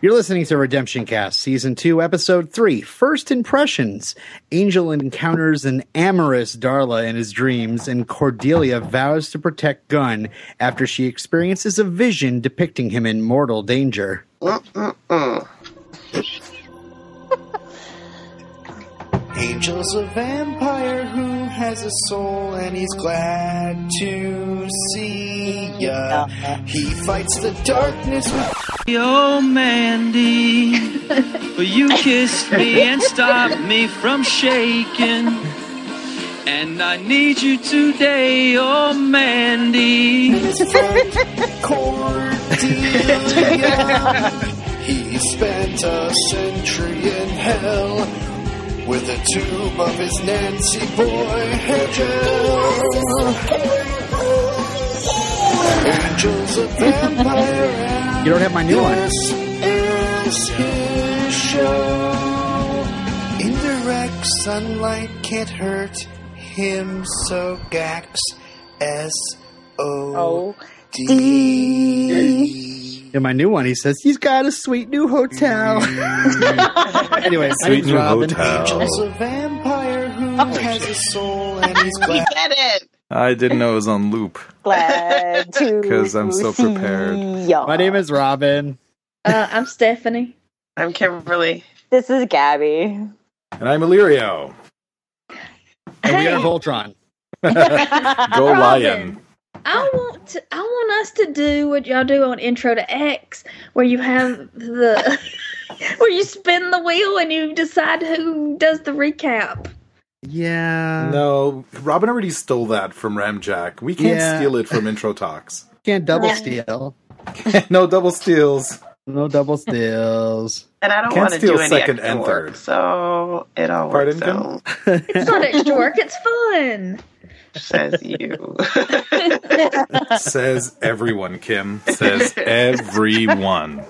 You're listening to Redemption Cast, Season 2, Episode 3, First Impressions. Angel encounters an amorous Darla in his dreams, and Cordelia vows to protect Gunn after she experiences a vision depicting him in mortal danger. Mm, mm, mm. Angel's a vampire who has a soul and he's glad to see ya. He fights the darkness with Yo, oh, Mandy, but you kissed me and stopped me from shaking. And I need you today, oh Mandy. Cordelia. he spent a century in hell with a tube of his Nancy boy hair gel. Angel's vampire. You don't have my new one. This is his show. Indirect sunlight can't hurt him, so Gax S O D. In my new one, he says he's got a sweet new hotel. anyway, my Sweet name's new Robin. hotel. Angel's a vampire who has a soul and he's We glad. get it. I didn't know it was on loop. Glad to 'Cause I'm so see prepared. ya. My name is Robin. Uh, I'm Stephanie. I'm Kimberly. This is Gabby. And I'm Alirio. And we Hey. are Voltron. Go Robin. Lion. I want to, I want us to do what y'all do on Intro to X, where you have the where you spin the wheel and you decide who does the recap. Yeah. No, Robin already stole that from Ramjack. We can't Yeah. steal it from Intro Talks. Can't double steal. no double steals. No double steals. And I don't want to steal do any second extra and work, third. so it all Pardon, works out. It's not extra work; it's fun. Says you. Says everyone, Kim. Says everyone.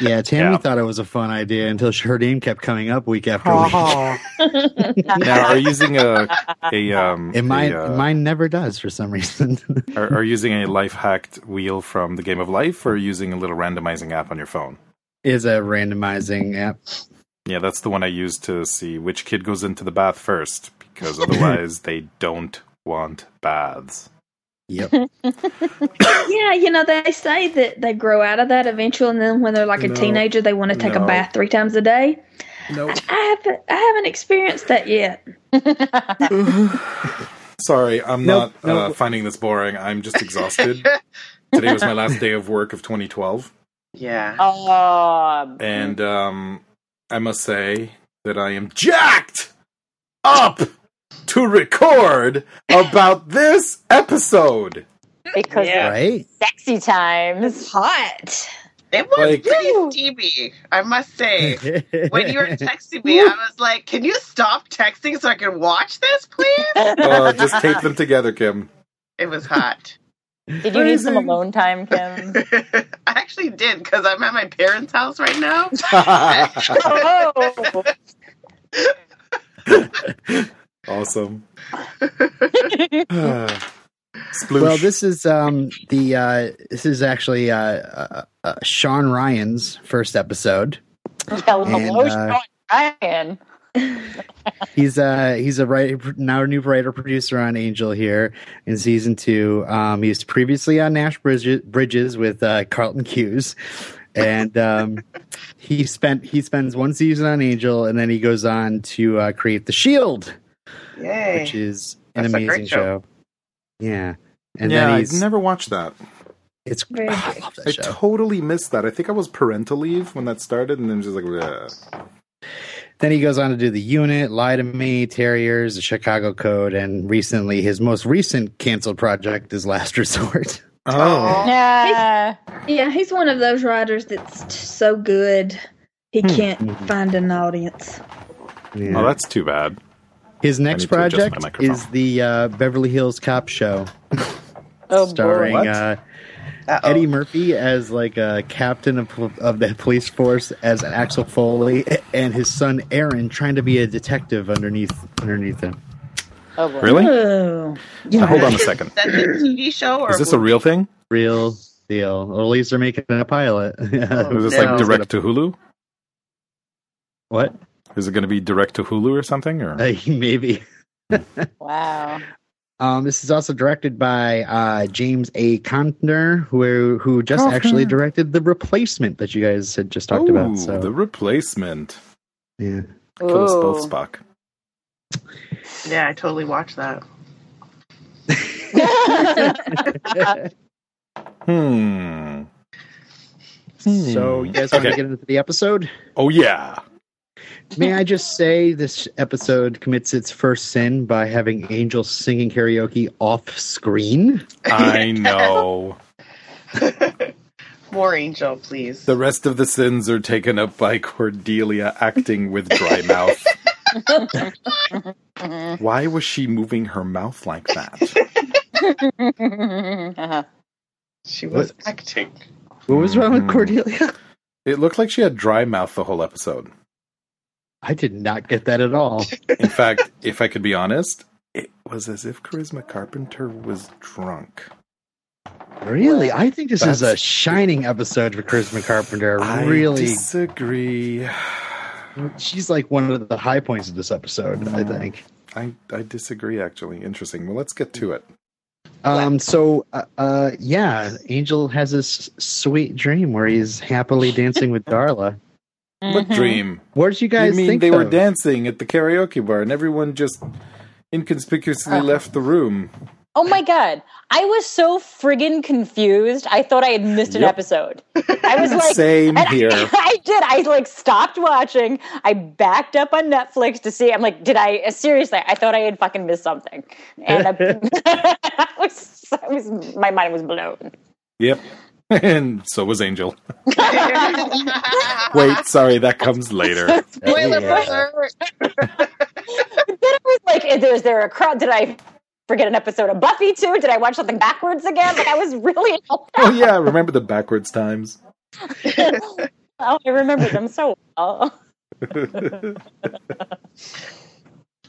Yeah, Tammy Yeah. thought it was a fun idea until her name kept coming up week after week. Now, are you using a a um? And mine, a, uh, mine never does for some reason. are, are you using a life hacked wheel from the Game of Life, or are you using a little randomizing app on your phone? is a randomizing app. Yeah, that's the one I use to see which kid goes into the bath first, because otherwise they don't want baths. Yep. Yeah, you know they say that they grow out of that eventually, and then when they're like a No. teenager, they want to take No. a bath three times a day. Nope. I haven't, I haven't experienced that yet. Sorry, I'm Nope, not uh, finding this boring. I'm just exhausted. Today was my last day of work of 2012, yeah. Um, and um, I must say that I am jacked up to record about this episode. because Yeah. Right? sexy times. hot. It was Like- pretty steamy, I must say. When you were texting me, I was like, "Can you stop texting so I can watch this, please?" Uh, just tape them together, Kim. It was hot. Did you need some alone time, Kim? I actually did because I'm at my parents' house right now. oh, awesome. Sploosh. well, this is um the uh this is actually uh, uh, uh Shawn Ryan's first episode. hello, And, Shawn uh, Ryan. He's uh he's a writer now a new writer producer on Angel here in season two. Um, he was previously on Nash Bridges, Bridges with uh, Carlton Cuse, and um, he spent he spends one season on Angel, and then he goes on to uh, create the Shield, Yay! which is an That's amazing show. show. Yeah, and yeah, then I he's never watched that. it's Very I love that I show. totally missed that. I think I was parental leave when that started, and then just like, bleh. Then he goes on to do the unit, Lie to Me, Terriers, the Chicago Code, and recently his most recent canceled project is Last Resort. oh, Yeah. Yeah, he's one of those writers that's so good he Hmm. can't find an audience. Yeah. oh, that's too bad. His next need to adjust my project is the uh, Beverly Hills Cop Show, Oh, starring uh, Eddie Murphy as like a captain of, of the police force as Axel Foley, and his son Aaron trying to be a detective underneath underneath him. Oh, boy. Really? Oh, Now, hold on a second. That's a TV show, or Is this a real thing? Real, deal. Or at least they're making a pilot. Yeah. Was this No. like direct to Hulu? What? Is it going to be direct to Hulu or something? Or Uh, maybe. Wow. Um, this is also directed by uh, James A. Contner, who who just Contner. actually directed the replacement that you guys had just talked about. So the replacement. yeah, Kill us both, Spock. Yeah, I totally watched that. Hmm. so you guys want to get into the episode? Oh yeah. May I just say this episode commits its first sin by having Angel singing karaoke off screen. I know. More Angel, please. The rest of the sins are taken up by Cordelia acting with dry mouth. Why was she moving her mouth like that? Uh-huh. she was What? acting. What was wrong with Mhm. Cordelia? It looked like she had dry mouth the whole episode. I did not get that at all. In fact, if I could be honest, it was as if Charisma Carpenter was drunk. Really, I think this is a shining episode for Charisma Carpenter. I Really, disagree. she's like one of the high points of this episode. I think. I, I disagree, actually. Interesting. Well, let's get to it. Um. So, uh, uh, yeah, Angel has this sweet dream where he's happily dancing with Darla. What Mhm. dream? What did you You guys mean think? they were dancing at the karaoke bar and everyone just inconspicuously Uh. left the room? Oh my god. I was so friggin' confused. I thought I had missed an Yep. episode. I was like, Same here. I, I did. I like stopped watching. I backed up on Netflix to see. I'm like, did I seriously? I thought I had fucking missed something, and I, I was, I was, my mind was blown. Yep. And so was Angel. Wait, sorry, that comes later. Spoiler Yeah. alert. But then I was like, is there, is there a crowd? Did I forget an episode of Buffy too? Did I watch something backwards again? Like I was really. Oh yeah, remember the backwards times? oh, I remember them so well.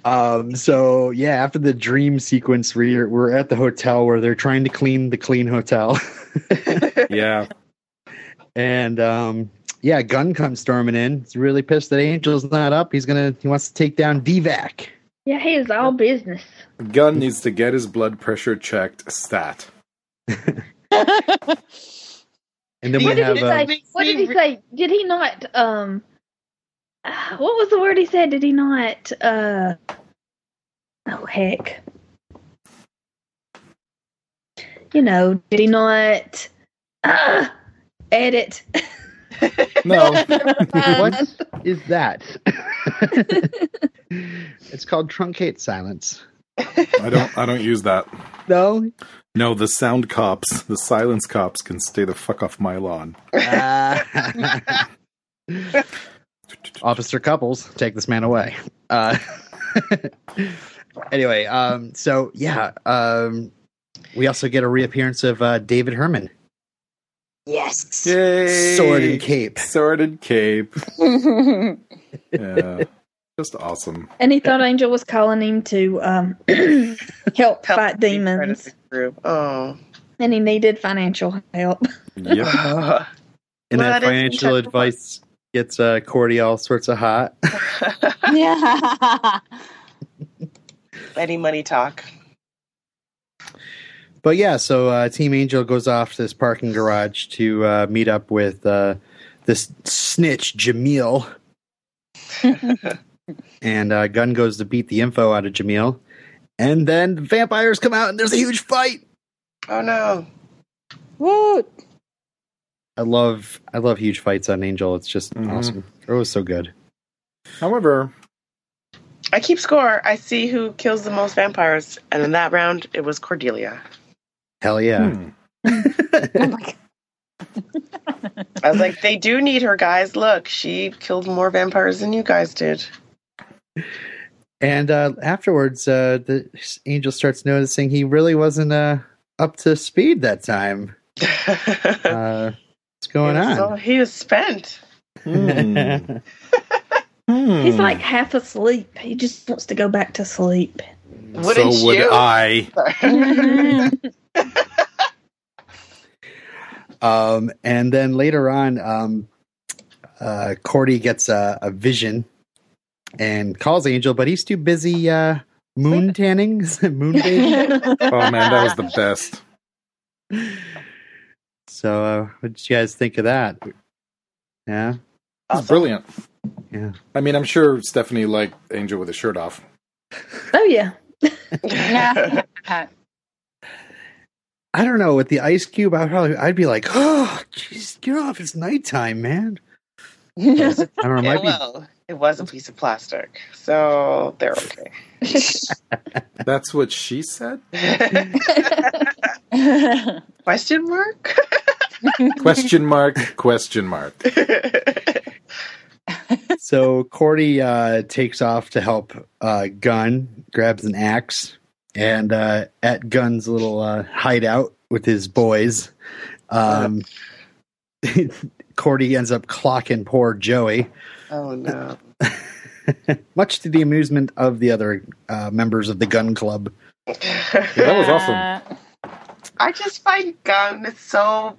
Um. So yeah, after the dream sequence, we're we're at the hotel where they're trying to clean the clean hotel, yeah. and um. Yeah, Gunn comes storming in. He's really pissed that Angel's not up. He's gonna. He wants to take down Deevak. Yeah, he is all business. Gunn needs to get his blood pressure checked stat. And then What we did have. he Uh, say? What did he say? Did he not? Um, what was the word he said? Did he not? Uh, oh heck! You know, did he not? Uh, edit. No. what is that? it's called truncate silence. I don't I don't use that. No. No, the sound cops, the silence cops can stay the fuck off my lawn. Uh, Officer Couples, take this man away. Uh, anyway, um, so yeah, um, we also get a reappearance of uh, David Herman, yes. Yay! sword and cape. Sword and cape. Yeah. Just awesome. And he thought Angel was calling him to um, help, Help fight demons, Oh. and he needed financial help. Yep. And Well, that that is financial intentional. advice gets uh, Cordy all sorts of hot. yeah. Any money talk. But yeah, so uh, Team Angel goes off to this parking garage to uh, meet up with uh, this snitch Jameel. and uh, Gunn goes to beat the info out of Jameel. and then vampires come out and there's a huge fight. Oh no. Woo. I love I love huge fights on Angel. It's just Mhm. awesome. It was so good. However, I keep score. I see who kills the most vampires, and in that round, it was Cordelia. Hell yeah. hmm, Oh. I was like, they do need her, guys. Look, she killed more vampires than you guys did. And uh, afterwards, uh, the Angel starts noticing he really wasn't uh, up to speed that time. What's going on? So he was spent. hmm, hmm. He's like half asleep. He just wants to go back to sleep. Wouldn't so would you? I. Um, and then later on, um, uh, Cordy gets a, a vision and calls Angel, but he's too busy uh, moon tanning, moon bathing. Oh man, that was the best. So, uh, what did you guys think of that? Yeah, It was brilliant. yeah. I mean, I'm sure Stephanie liked Angel with his shirt off. Oh yeah. I don't know with the ice cube. I probably I'd be like, oh, jeez, get off! It's nighttime, man. I don't know. it Yeah, Might be well, it was a piece of plastic, so they're okay. That's what she said. Question mark? Question mark? Question mark. So Cordy uh, takes off to help uh, Gunn, grabs an axe, and uh, at Gunn's little uh, hideout with his boys, um, Cordy ends up clocking poor Joey, oh no. much to the amusement of the other uh, members of the gun club. That was awesome. I just find Gun so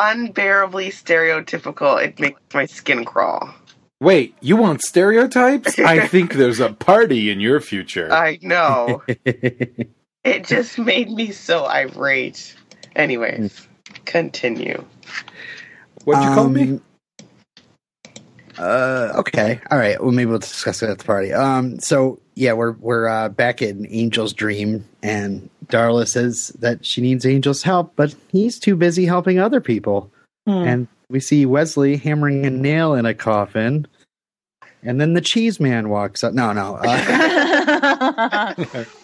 unbearably stereotypical. It makes my skin crawl. Wait, you want stereotypes? I think there's a party in your future. I know. it just made me so irate. Anyways, continue. What'd you call me? Um, Uh, okay, all right. Well, maybe we'll discuss it at the party. Um, so yeah, we're we're uh, back in Angel's dream, and Darla says that she needs Angel's help, but he's too busy helping other people. And we see Wesley hammering a nail in a coffin, and then the cheese man walks up. No, no. Uh,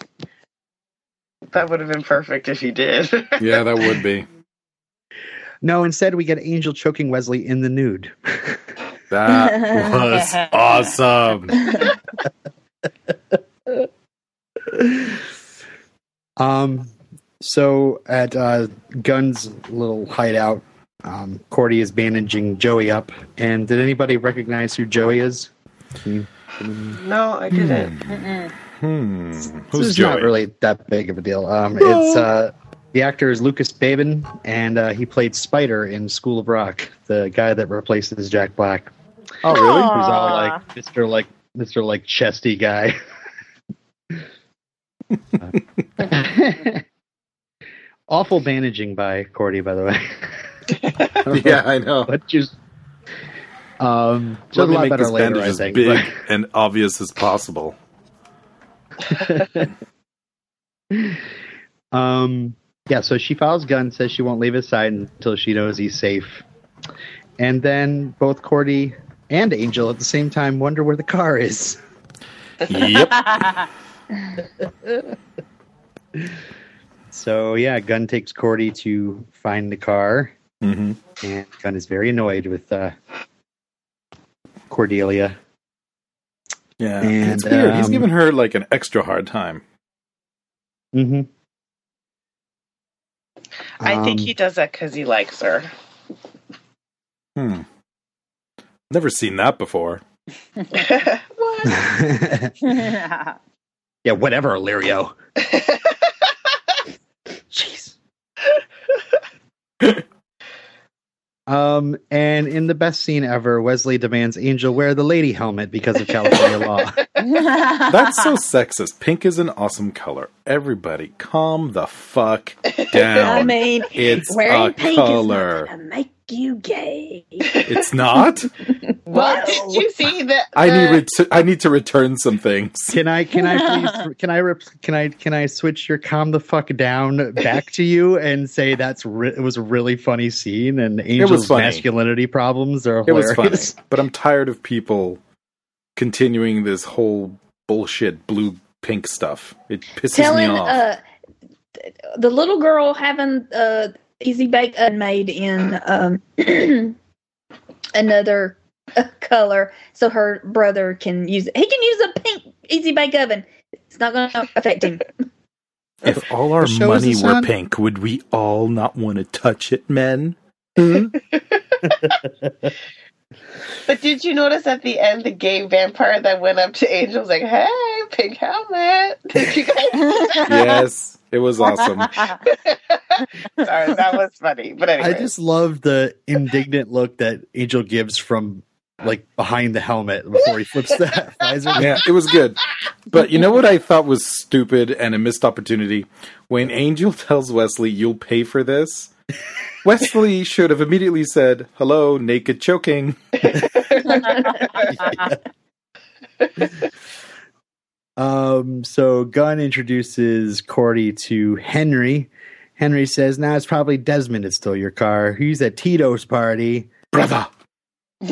That would have been perfect if he did. Yeah, that would be. no, instead we get Angel choking Wesley in the nude. That was awesome. Um, so at uh, Gunn's little hideout, um, Cordy is bandaging Joey up. And did anybody recognize who Joey is? no, I didn't. Hmm. this Who's is Joey? not really that big of a deal. Um, It's uh, the actor is Lucas Babin, and uh, he played Spider in School of Rock, the guy that replaces Jack Black. Oh, really? Aw. Who's all like Mister like Mister like chesty guy. Awful bandaging by Cordy, by the way. Yeah, I know. but just um, just a Let me lot make better this later, bandage I as think. big and obvious as possible. Um, yeah, so she files Gunn, says she won't leave his side until she knows he's safe. And then both Cordy and Angel at the same time wonder where the car is. Yep. So yeah, Gunn takes Cordy to find the car, hmm and Gunn is very annoyed with uh, Cordelia. Yeah. And, it's weird. He's um, giving her like an extra hard time. Mm-hmm. I think Um, he does that because he likes her. Hmm. Never seen that before. what? yeah, whatever, Alirio. Jeez. Um, and in the best scene ever, Wesley demands Angel wear the lady helmet because of California law. That's so sexist. Pink is an awesome color. Everybody, calm the fuck down. I mean, it's wearing a pink color. is not gonna make you gay. It's not. What did you see that? I need the- ret- I need to return some things. Can I? Can I please? Can I? Rep, can I? Can I switch your calm the fuck down back to you and say that's re- it was a really funny scene and Angel's masculinity problems are It was hilarious. funny, but I'm tired of people continuing this whole bullshit blue pink stuff. It pisses Telling me off. uh, the little girl having uh, easy bake oven made in um, another uh, color, so her brother can use it. He can use a pink easy bake oven. It's not going to affect him. if all our What show is money were on? pink, would we all not want to touch it, men? But did you notice at the end the gay vampire that went up to Angel was like, "Hey, pink helmet." Did you guys? yes. It was awesome. Sorry, that was funny. But anyway, I just love the indignant look that Angel gives from like behind the helmet before he flips the visor. Yeah, it was good. But you know what I thought was stupid and a missed opportunity? When Angel tells Wesley, you'll pay for this, Wesley should have immediately said, hello, naked choking. Um, so Gunn introduces Cordy to Henry. Henry says, "Now it's probably Desmond that stole your car. He's at Tito's party." Brother.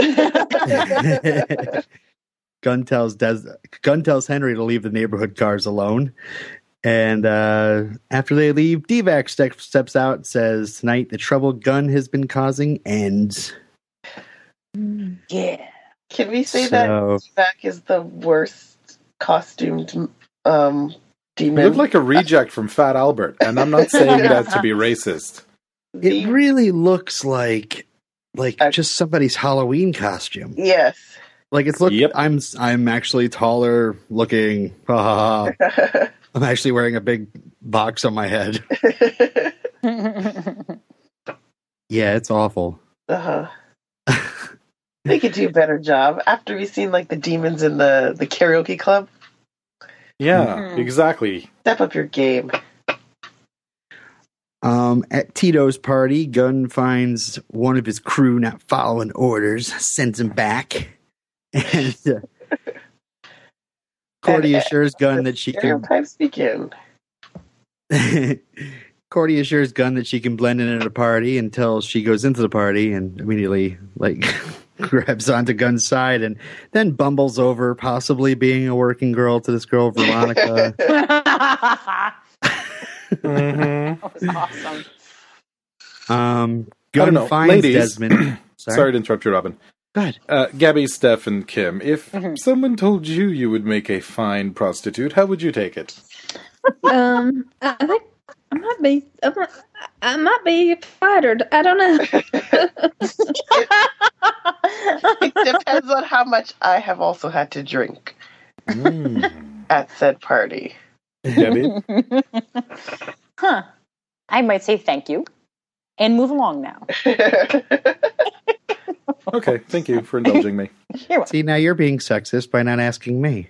Gunn tells Des- Gunn tells Henry to leave the neighborhood cars alone. And uh, after they leave, Deevak step- steps out and says, Tonight, the trouble Gunn has been causing ends. yeah. can we say that So- Back is the worst costumed um, He demon? looked like a reject from Fat Albert, and I'm not saying that to be racist. It really looks like like Uh, just somebody's Halloween costume. yes. Like it's look. Yep. I'm I'm actually taller looking. Ha, ha, ha. I'm actually wearing a big box on my head. Yeah, it's awful. uh-huh. They could do a better job after we've seen like the demons in the the karaoke club. Yeah, Mhm. exactly. Step up your game. Um, at Tito's party, Gunn finds one of his crew not following orders, sends him back, and uh, Cordy And- assures Gunn that she can. Stereotypes begin. Cordy assures Gunn that she can blend in at a party until she goes into the party and immediately like grabs onto Gunn's side and then bumbles over, possibly being a working girl to this girl Veronica. that hmm was awesome. um, I don't know. finds Ladies- Desmond. Sorry. to interrupt you, Robin. Go ahead. Uh, Gabby, Steph, and Kim, if Mhm. someone told you you would make a fine prostitute, how would you take it? um, I think I might be. I might, I might be flattered. I don't know. It depends on how much I have also had to drink Mm. at said party. Gabby? huh. I might say thank you and move along now. Okay, thank you for indulging me. You're. See, now you're being sexist by not asking me.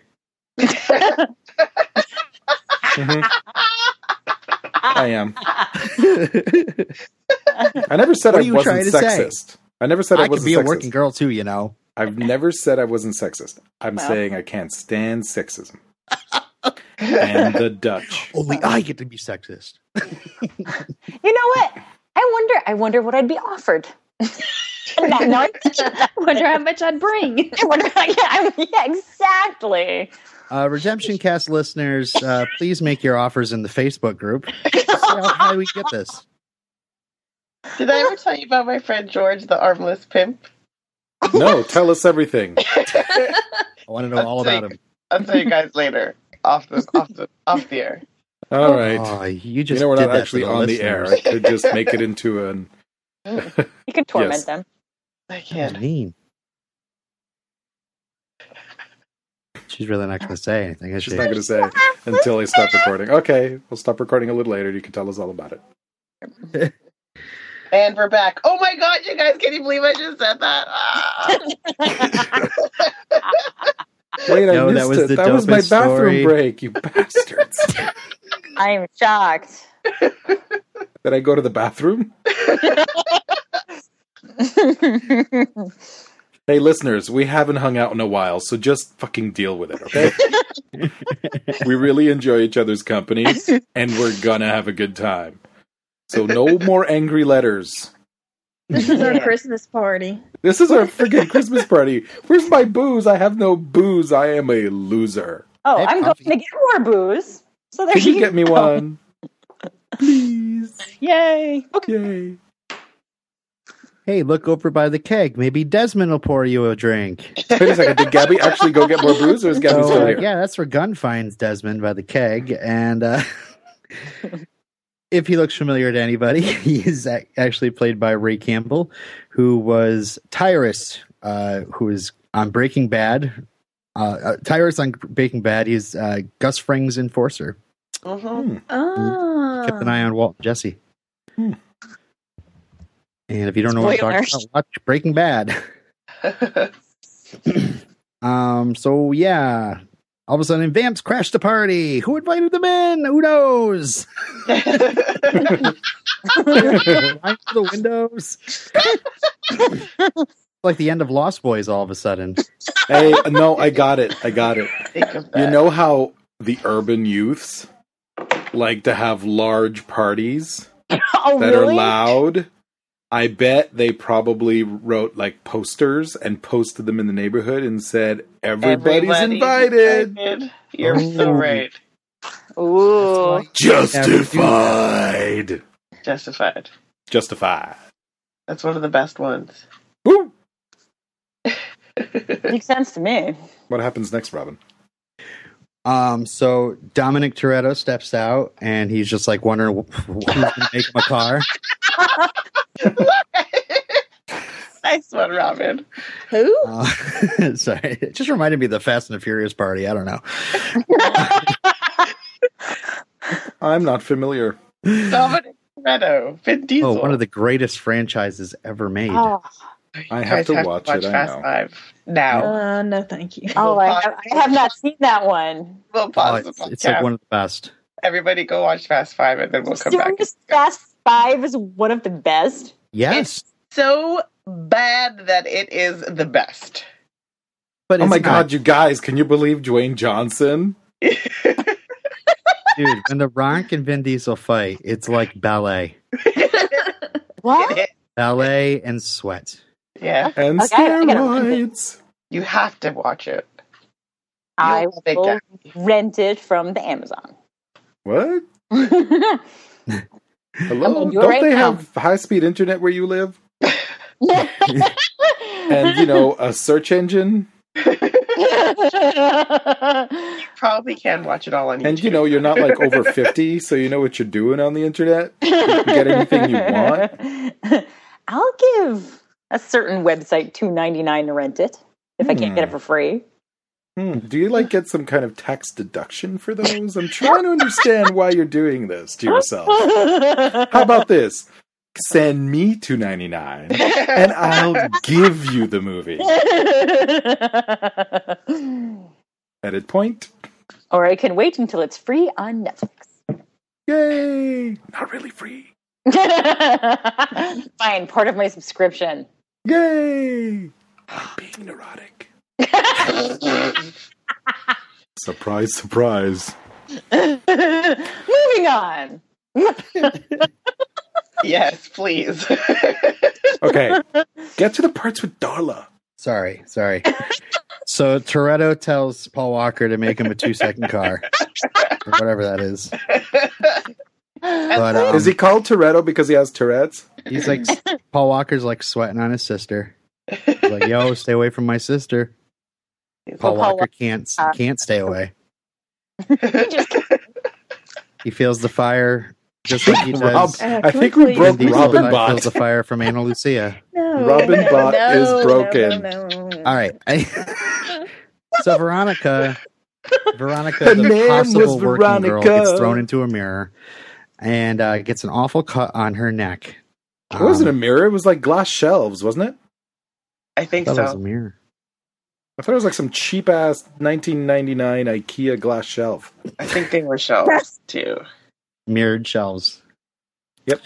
Mhm. I am. I never said I wasn't trying say? sexist. I never said I, I wasn't be a working girl too, you know. I've never said I wasn't sexist. I'm Well. saying I can't stand sexism. and the Dutch. Only I get to be sexist. You know what? I wonder. I wonder what I'd be offered. no, no, I Wonder how much I'd bring. I wonder. Yeah, I- yeah, exactly. Uh, Redemption Cast listeners, uh, please make your offers in the Facebook group. See how high we get this. Did I ever tell you about my friend George, the armless pimp? No, tell us everything. I want to know all about him. I'll tell you guys later. Off the off the off the air. All right. Oh, you you know we're did not actually for on the air. I could just make it into an. You could torment Yes. them. I can't. do you mean? She's really not going to say anything, is She's she? not going to say until I stop recording. Okay, we'll stop recording a little later. You can tell us all about it. And we're back. Oh my god, you guys, can you believe I just said that? Ah. Wait, I No, that missed was it. the that was my dopest bathroom break, you bastards. I am shocked. Did I go to the bathroom? Hey, listeners, we haven't hung out in a while, so just fucking deal with it, okay? we really enjoy each other's company, and we're gonna have a good time. So, no more angry letters. This is our Christmas party. This is our friggin' Christmas party. Where's my booze? I have no booze. I am a loser. oh, I have I'm coffee. going to get more booze. So there Can you get me one? Please. Yay! Okay. Yay. Hey, look over by the keg. Maybe Desmond will pour you a drink. Wait a second. Did Gabby actually go get more booze, or is Gabby So, still uh, here? yeah, that's where Gunn finds Desmond by the keg. And uh, if he looks familiar to anybody, he is actually played by Ray Campbell, who was Tyrus, uh, who is on Breaking Bad. Uh, uh, Tyrus on Breaking Bad. He's uh, Gus Fring's enforcer. Mhm. Oh. Kept an eye on Walt and Jesse. Hmm. And if you don't know what I'm talking about, watch Breaking Bad. Um. So yeah, all of a sudden, Vamps crashed the party. Who invited them in? Who knows? Line through the windows. like the end of Lost Boys. All of a sudden. hey, no, I got it. I got it. You know how the urban youths like to have large parties oh, that are loud? I bet they probably wrote like posters and posted them in the neighborhood and said, Everybody's Everybody's invited. invited. You're so Oh. right. Ooh. Justified. Justified. Justified. That's one of the best ones. Woo! Makes sense to me. What happens next, Robin? Um. So Dominic Toretto steps out, and he's just like wondering who's going to make him a car. nice one, Robin. Who? Uh, sorry, it just reminded me of the Fast and the Furious party. I don't know. I'm not familiar. Dominic Toretto. Vin Diesel. Oh, one of the greatest franchises ever made. Oh, I You have guys to watch it, I Fast know. Five now. Uh, no, thank you. oh I, have, I have not seen that one. We'll Oh, pause the it's, podcast. it's like one of the best. Everybody go watch Fast Five and then we'll come back. Serious Fast Five is one of the best. Yes, It's So bad that it is the best. but Oh it's my not. god, you guys, can you believe Dwayne Johnson? dude! When the Rock and Vin Diesel fight, it's like ballet, What? ballet and sweat. yeah, And Okay, I gotta rent it. steroids. you have to watch it. I You'll think will rent it from the Amazon. What? Hello? Don't right they now. have high speed internet where you live? And, you know, a search engine? You probably can watch it all on YouTube. And, you know, you're not like over 50, so you know what you're doing on the internet? You can get anything you want. I'll give a certain website two ninety nine to rent it if I can't get it hmm. for free. Hmm. Do you like get some kind of tax deduction for those? I'm trying to understand why you're doing this to yourself. How about this? Send me two ninety nine, and I'll give you the movie. Edit point. or I can wait until it's free on Netflix. Yay! Not really free. Fine, part of my subscription. Yay! I'm being neurotic. Surprise! Surprise! Moving on. yes, please. Okay, get to the parts with Darla. Sorry, sorry. so Toretto tells Paul Walker to make him a two second car, or whatever that is. But um, Is he called Toretto because he has Tourette's? he's like Paul Walker's like sweating on his sister. He's like, "Yo, stay away from my sister." Paul Paul Walker can't uh, can't stay away. He just He feels the fire just like he Rob, does. Uh, I think we we broke Vin Diesel Robin feels the fire from Ana Lucia. No, Robin no, Bot no, is broken. No, no, All right. so Veronica, Veronica, Her the possible was working girl, gets thrown into a mirror and uh, gets an awful cut on her neck. It wasn't a Um, mirror. It was like glass shelves, wasn't it? I think I thought it was so. a mirror. I thought it was like some cheap ass 1999 IKEA glass shelf. I think they were shelves too. Mirrored shelves. Yep.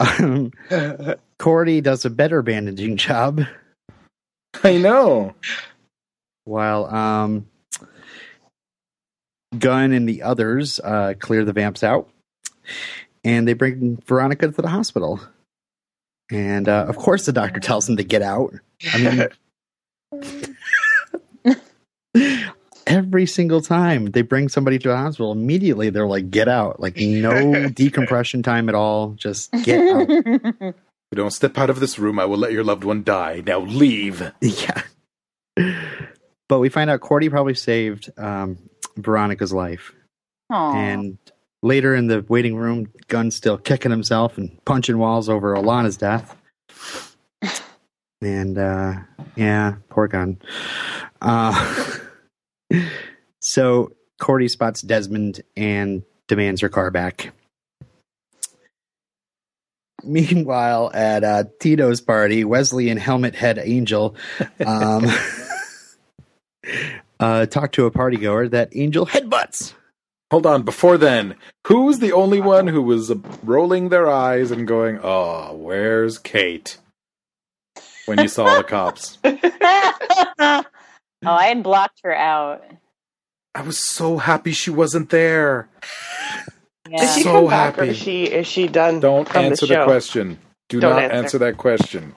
Um, Cordy does a better bandaging job I know. while um, Gunn and the others uh, clear the vamps out. And they bring Veronica to the hospital. And uh, of course, the doctor tells them to get out. I mean, every single time they bring somebody to a hospital, immediately they're like, get out. Like, no decompression time at all. Just get out. If you don't step out of this room, I will let your loved one die. Now leave. yeah. But we find out Cordy probably saved um, Veronica's life. Aw. And later in the waiting room, Gunn's still kicking himself and punching walls over Alonna's death. And uh, yeah, poor Gunn. Uh, so Cordy spots Desmond and demands her car back. Meanwhile, at uh, Tito's party, Wesley and Helmet Head Angel um, uh, talk to a partygoer that Angel headbutts. Hold on. Before then, who's the only one who was uh, rolling their eyes and going, "Oh, where's Kate?" When you saw the cops, oh, I had blocked her out. I was so happy she wasn't there. Did Yeah. she So come back, or happy. is she is she done? Don't from answer the, the, question. Do Don't not answer. answer that question.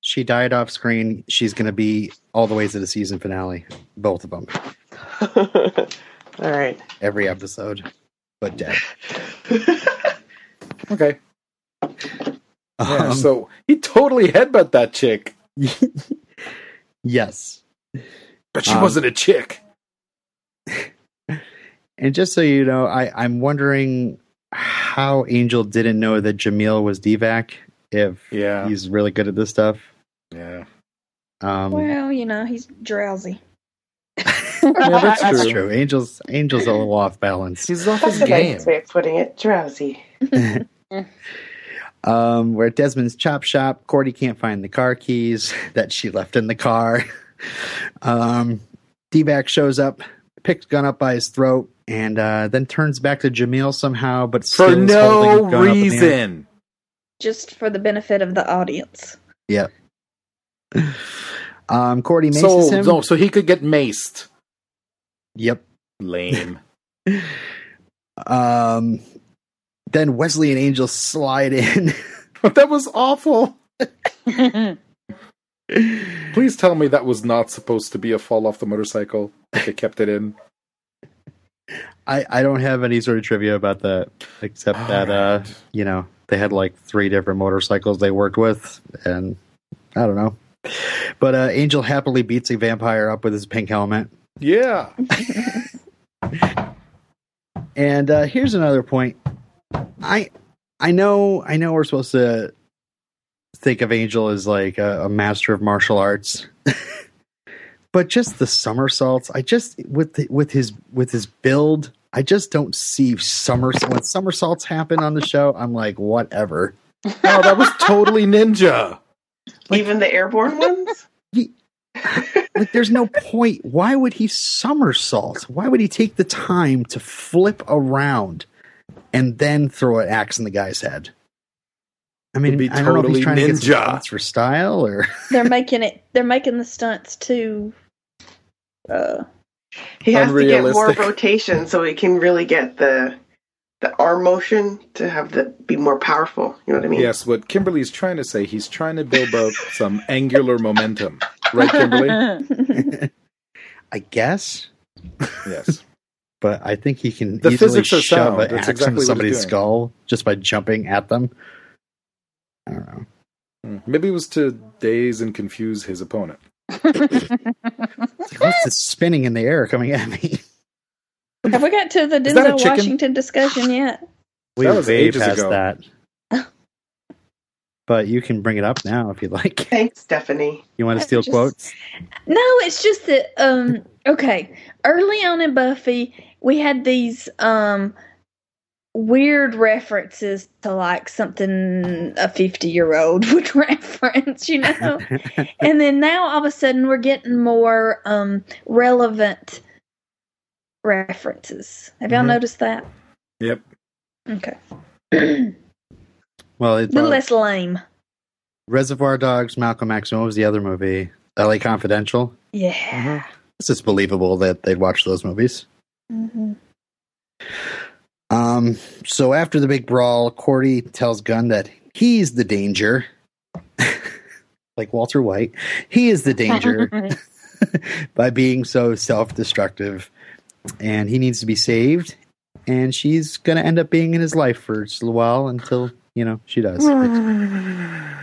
She died off screen. She's going to be all the way to the season finale. Both of them. All right. Every episode. But dead. Okay. Yeah, Um, so he totally headbutt that chick, yes. but she Um, wasn't a chick. And just so you know, I, I'm wondering how Angel didn't know that Jameel was Deevak if Yeah, he's really good at this stuff. yeah. Um, Well, you know, he's drowsy. Yeah, that's that's true. true. Angel's Angel's a little off balance. He's off That's his a game. nice way of putting it. Drowsy. Um, we're at Desmond's chop shop. Cordy can't find the car keys that she left in the car. Um, Deevak shows up, picks Gunn up by his throat, and uh, then turns back to Jameel somehow, but For still no holding a gun up in the air. reason. Just for the benefit of the audience. Yep. Um, Cordy maces So, him. no, so he could get maced. Yep. Lame. Um, then Wesley and Angel slide in. but that was awful. Please tell me that was not supposed to be a fall off the motorcycle. They kept it in. I, I don't have any sort of trivia about that, except that uh, you know they had like three different motorcycles they worked with, and I don't know. But uh, Angel happily beats a vampire up with his pink helmet. Yeah. And uh, here's another point. I I know I know we're supposed to think of Angel as like a, a master of martial arts, but just the somersaults. I just with the, with his with his build, I just don't see somersaults. When somersaults happen on the show, I'm like, whatever. No, that was totally ninja. Even the airborne ones. Like, there's no point. Why would he somersault? Why would he take the time to flip around and then throw an axe in the guy's head? I mean, Would be I don't know if he's trying to get some ninja. for style or They're making it. They're making the stunts too. Uh, He has to get more rotation so he can really get the the arm motion to have the be more powerful. You know what I mean? Yes, what Kimberly's trying to say, he's trying to build up some angular momentum. Right, Kimberly? I guess. Yes. But I think he can The easily physics are shove sound. an That's axe exactly into somebody's skull just by jumping at them. I don't know. Hmm. Maybe it was to daze and confuse his opponent. What's this spinning in the air coming at me? have we got to the Is that a Denzel? Washington discussion yet? We That was way ages past ago. that. but you can bring it up now if you'd like. Thanks, Stephanie. You want to steal just- quotes? No, it's just that um okay. Early on in Buffy, we had these um weird references to like something a 50 year old would reference, you know? and then now all of a sudden we're getting more um relevant references. Have y'all Mhm. noticed that? Yep. Okay. a well, it, little uh, less lame. Reservoir Dogs, Malcolm X. and What was the other movie? L.A. Confidential. Yeah. It's just believable that they'd watch those movies. Hmm Um, so after the big brawl, Cordy tells Gunn that he's the danger. like Walter White, he is the danger by being so self-destructive, and he needs to be saved. And she's gonna end up being in his life for just a little while until you know she does.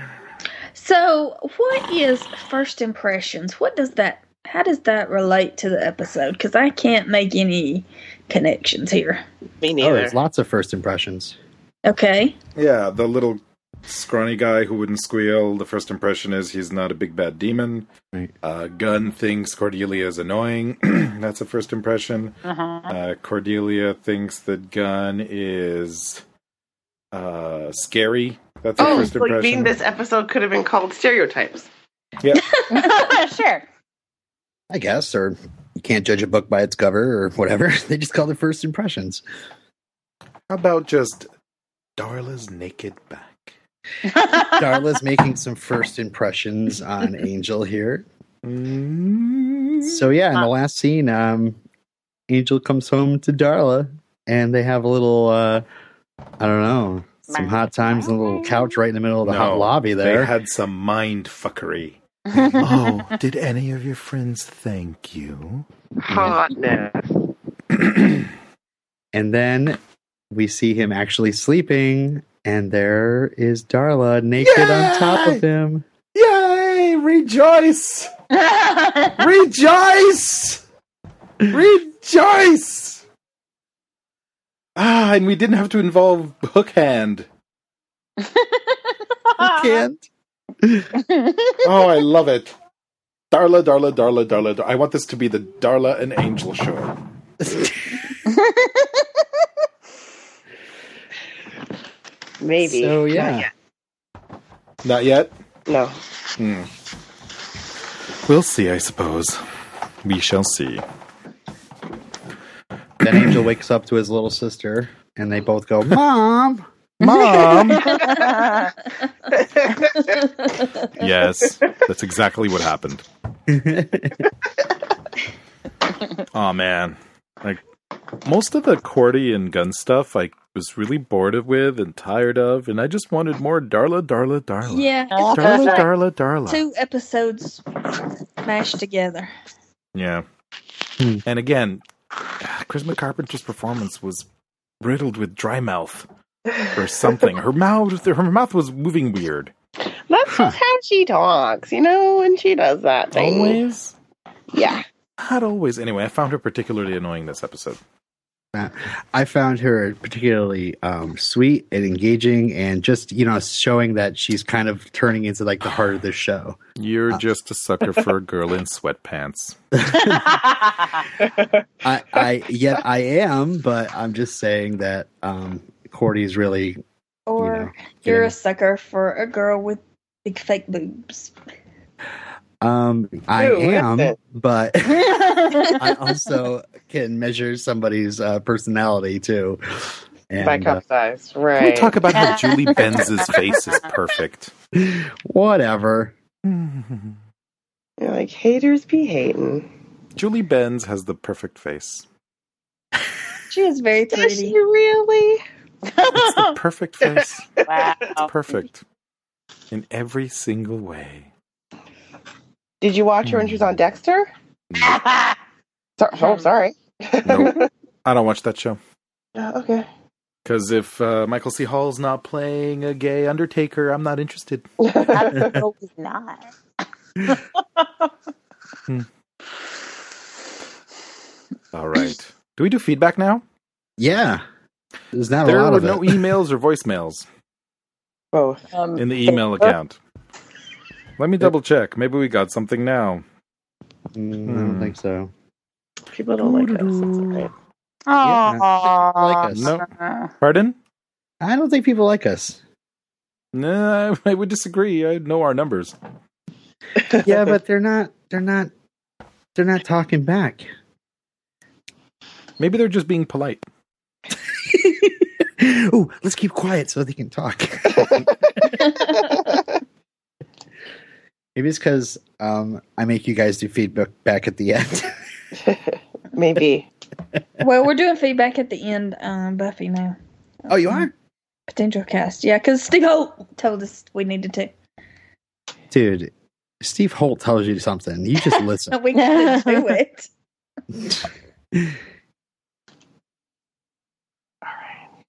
So, what is first impressions? What does that? How does that relate to the episode? Because I can't make any connections here. Me neither. Oh, neither. there's lots of first impressions. Okay. Yeah, the little scrawny guy who wouldn't squeal. The first impression is he's not a big bad demon. Right. Uh, Gunn thinks Cordelia is annoying. That's a first impression. Uh-huh. Uh, Cordelia thinks that Gunn is uh, scary. That's a Oh, first so like being impression. this episode could have been called stereotypes. Yeah. sure. I guess, or you can't judge a book by its cover or whatever. They just call it first impressions. How about just Darla's naked back? Darla's making some first impressions on Angel here. Mm. So yeah, in the last scene, um, Angel comes home to Darla, and they have a little, uh, I don't know, some hot times on a little couch right in the middle of the hot No, lobby They had some mind fuckery. Oh, did any of your friends thank you? Hotness. and then we see him actually sleeping, and there is Darla naked on top of him. Yay! Rejoice! Rejoice! Rejoice! Ah, and we didn't have to involve Hook Hand. Can't. Oh, I love it. Darla, Darla, Darla, Darla. Dar- I want this to be the Darla and Angel show. Maybe. So, Not yeah. yet. Not yet? No. Hmm. We'll see, I suppose. We shall see. then Angel wakes up to his little sister, and they both go, "Mom." Mom! yes, that's exactly what happened. Oh man, like most of the Cordy and Gunn stuff, I was really bored of with and tired of, and I just wanted more Darla, Darla, Darla. Yeah, Darla, it's Darla, Darla. two episodes mashed together. Yeah. Hmm. And again, Chris Carpenter's performance was riddled with dry mouth or something. Her mouth, her mouth was moving weird. That's just how she talks, you know, when she does that thing. Always. Yeah. Not always. Anyway, I found her particularly annoying this episode. I found her particularly um, sweet and engaging, and just you know showing that she's kind of turning into like the heart of the show. You're Uh. just a sucker for a girl in sweatpants. I, I yet I am, but I'm just saying that um, Cordy's really Or know, you're getting- a sucker for a girl with big fake boobs. um, I Who am, but I also can measure somebody's uh, personality too. By And uh, cup size. Can we Right. talk about how Julie Benz's face is perfect? whatever. You're like, haters be hating. Julie Benz has the perfect face. She is very Does pretty. she really? It's the perfect face. wow. It's Perfect. In every single way. Did you watch her when she was on Dexter? So- oh, sorry. Nope. I don't watch that show. Oh, okay. Because if uh, Michael C. Hall's not playing a gay Undertaker, I'm not interested. no, he's not. All right. Do we do feedback now? Yeah, there's not there a lot were of no it. emails or voicemails Both. Um, in the email account. Let me double check. Maybe we got something now. Mm, I don't think so. People don't like us. That's okay. Yeah, like us. No. Pardon? I don't think people like us. Nah, I would disagree. I know our numbers. Yeah, but they're not. They're not. They're not talking back. Maybe they're just being polite. Ooh, let's keep quiet so they can talk. Maybe it's because um, I make you guys do feedback back at the end. Maybe. well, we're doing feedback at the end, um, Buffy now. oh, you are, Potential cast. Yeah, because Steve Holt told us we needed to. dude. Steve Holt tells you something. You just listen. We need to do it. All right.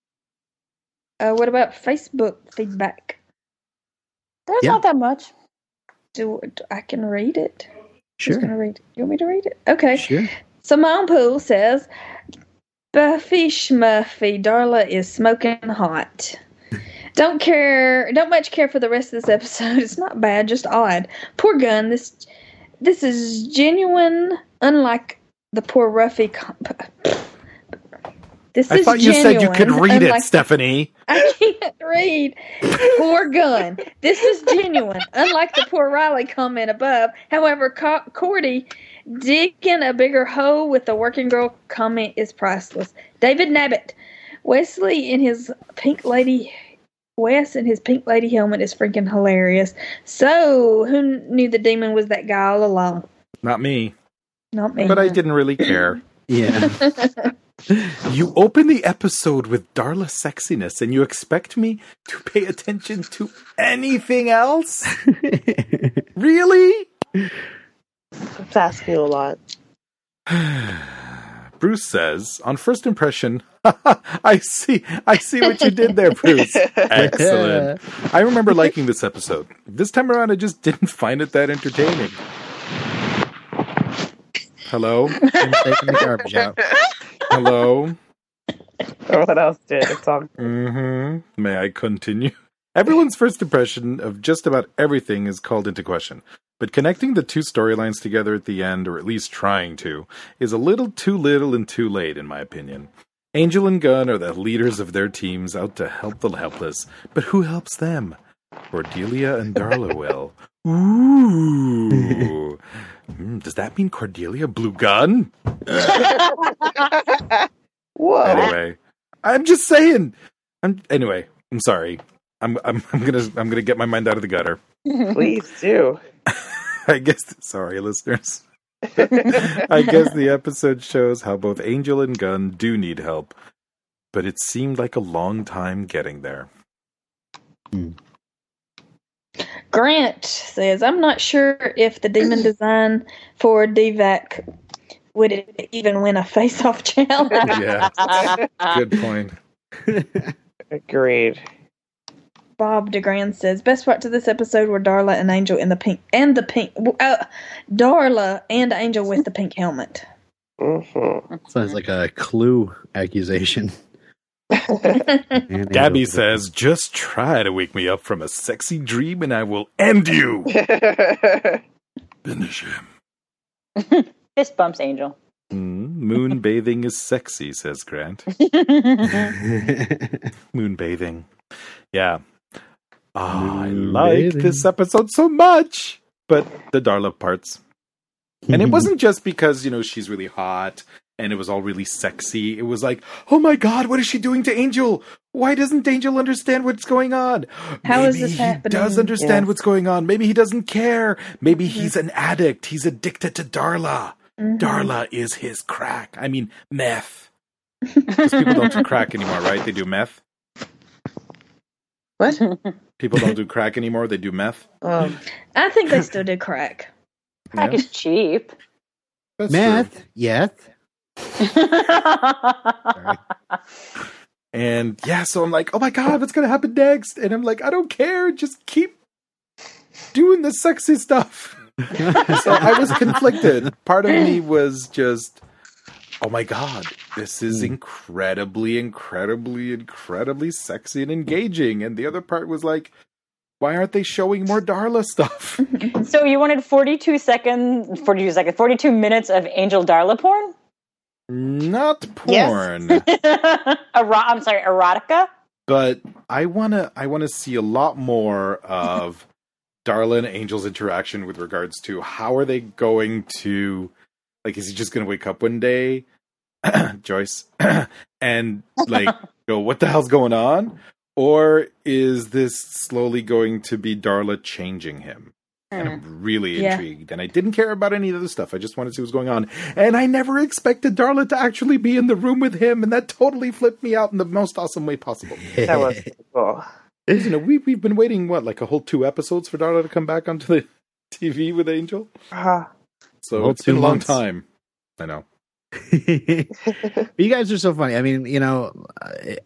Uh, what about Facebook feedback? There's Yeah. not that much. Do I can read it? Sure, gonna read it? You want me to read it? Okay. sure. Simone Poole says, Buffy Schmuffy, Darla is smoking hot. Don't care. Don't much care for the rest of this episode. It's not bad, just odd. Poor Gunn. This this is genuine, unlike the poor Ruffy. Comp- this I is thought you said you could genuine, read it, unlike- Stephanie. I can't read. Poor Gunn. This is genuine, unlike the poor Riley comment above. However, Co- Cordy digging a bigger hole with the working girl comment is priceless. David Nabbit. Wesley in his pink lady. Wes in his pink lady helmet is freaking hilarious. So, who knew the demon was that guy all along? Not me. Not me. But I didn't really care. Yeah. You open the episode with Darla sexiness and you expect me to pay attention to anything else? Really? It's asking a lot. Bruce says, on first impression, I see I see what you did there, Bruce. Excellent. I remember liking this episode. This time around I just didn't find it that entertaining. Hello? I'm taking the garbage out. Hello? Everyone else did. It's all Mm-hmm. May I continue? Everyone's first impression of just about everything is called into question. But connecting the two storylines together at the end, or at least trying to, is a little too little and too late, in my opinion. Angel and Gunn are the leaders of their teams out to help the helpless, but who helps them? Cordelia and Darla will. Ooh. Hmm, does that mean Cordelia blew Gunn? Whoa. anyway, I'm just saying. I'm anyway. I'm sorry. I'm I'm I'm gonna I'm gonna get my mind out of the gutter. Please do. I guess. Sorry, listeners. I guess the episode shows how both Angel and Gunn do need help, but it seemed like a long time getting there. Grant says, I'm not sure if the demon design for Deevak would even win a face off challenge. Yeah, good point. Agreed. Bob DeGrand says, best part to this episode were Darla and Angel in the pink, and the pink, uh, Darla and Angel with the pink helmet. hmm Sounds like a clue accusation. And Gabby says, "Just try to wake me up from a sexy dream, and I will end you. Finish him." Fist bumps, Angel. Mm, moon bathing is sexy, says Grant. Moon bathing. Yeah. Ah, I like bathing. this episode so much. But the Darla parts. And it wasn't just because, you know, she's really hot and it was all really sexy. It was like, oh my god, what is she doing to Angel? Why doesn't Angel understand what's going on? How is Maybe this he happening? does understand Yeah. what's going on. Maybe he doesn't care. Maybe Mm-hmm. he's an addict. He's addicted to Darla. Mhm. Darla is his crack. I mean, meth. Because people don't do crack anymore, right? They do meth. what? People don't do crack anymore. They do meth. Um, I think they still do crack. Crack Yeah, is cheap. that's Meth, yes. Sorry. And yeah, so I'm like, oh my god, what's gonna happen next? And I'm like, I don't care. Just keep doing the sexy stuff. so I was conflicted. Part of me was just, oh my god, this is hmm. incredibly, incredibly, incredibly sexy and engaging. And the other part was like, why aren't they showing more Darla stuff? so you wanted 42 seconds, 42 seconds, 42 minutes of Angel Darla porn? Not Yes. porn. Ero- I'm sorry, erotica? but I wanna I wanna see a lot more of Darla and Angel's interaction with regards to how are they going to like is he just gonna wake up one day, Joyce, and like go, what the hell's going on? Or is this slowly going to be Darla changing him? And I'm really Yeah. intrigued. And I didn't care about any of the stuff. I just wanted to see what's going on. And I never expected Darla to actually be in the room with him, and that totally flipped me out in the most awesome way possible. that was cool. you know, we we've been waiting what, like a whole two episodes for Darla to come back onto the TV with Angel. Ah, So Whole it's been a long months. time. I know. you guys are so funny. I mean, you know, I,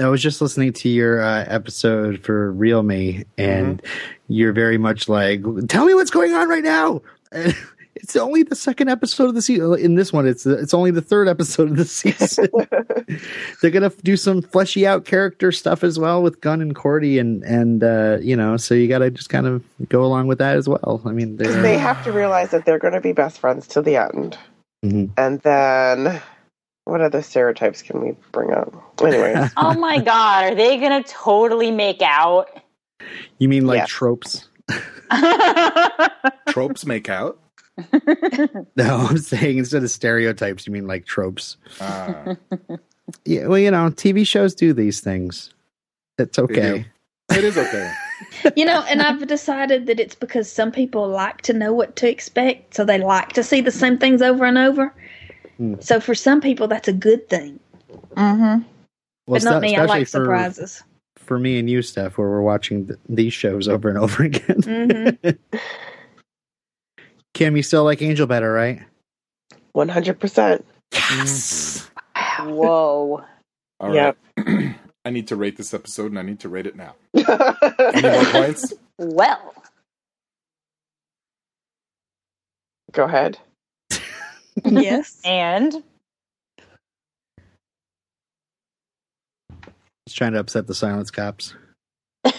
I was just listening to your uh, episode for Real Me, and you're very much like, "Tell me what's going on right now." And It's only the second episode of the season. In this one, it's it's only the third episode of the season. They're gonna do some fleshy out character stuff as well with Gunn and Cordy, and and uh, you know, so you got to just kind of go along with that as well. I mean, they're, have to realize that they're going to be best friends till the end. Mhm. And then, what other stereotypes can we bring up? Anyways, Oh my god, are they gonna totally make out? You mean like Yes. tropes? Tropes make out. No, I'm saying instead of stereotypes, you mean like tropes. Ah, Yeah, well, you know, TV shows do these things. It's okay. it is okay. You know, and I've decided that it's because some people like to know what to expect, so they like to see the same things over and over. Hmm. So for some people, that's a good thing. Mm-hmm. Well, but not sta- me. I like especially for- surprises. For me and you, Steph, where we're watching th- these shows over and over again. hmm Kim, you still like Angel better, right? 100%. Yes. Whoa. All Yep. right. I need to rate this episode, and I need to rate it now. Any more points? Well. Go ahead. yes. And He's trying to upset the silence cops. I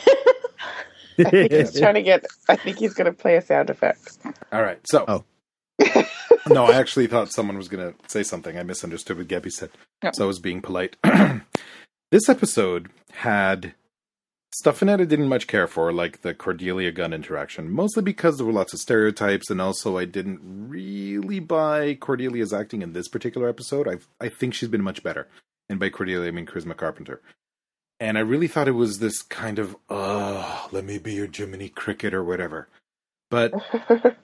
think he's trying to get, I think he's going to play a sound effect. All right. So, Oh. no, I actually thought someone was going to say something. I misunderstood what Gabby said. Yeah. So I was being polite. this episode had stuff in it I didn't much care for, like the Cordelia Gunn interaction, mostly because there were lots of stereotypes, and also I didn't really buy Cordelia's acting in this particular episode. I I think she's been much better, and by Cordelia I mean Charisma Carpenter. And I really thought it was this kind of, uh, let me be your Jiminy Cricket or whatever. But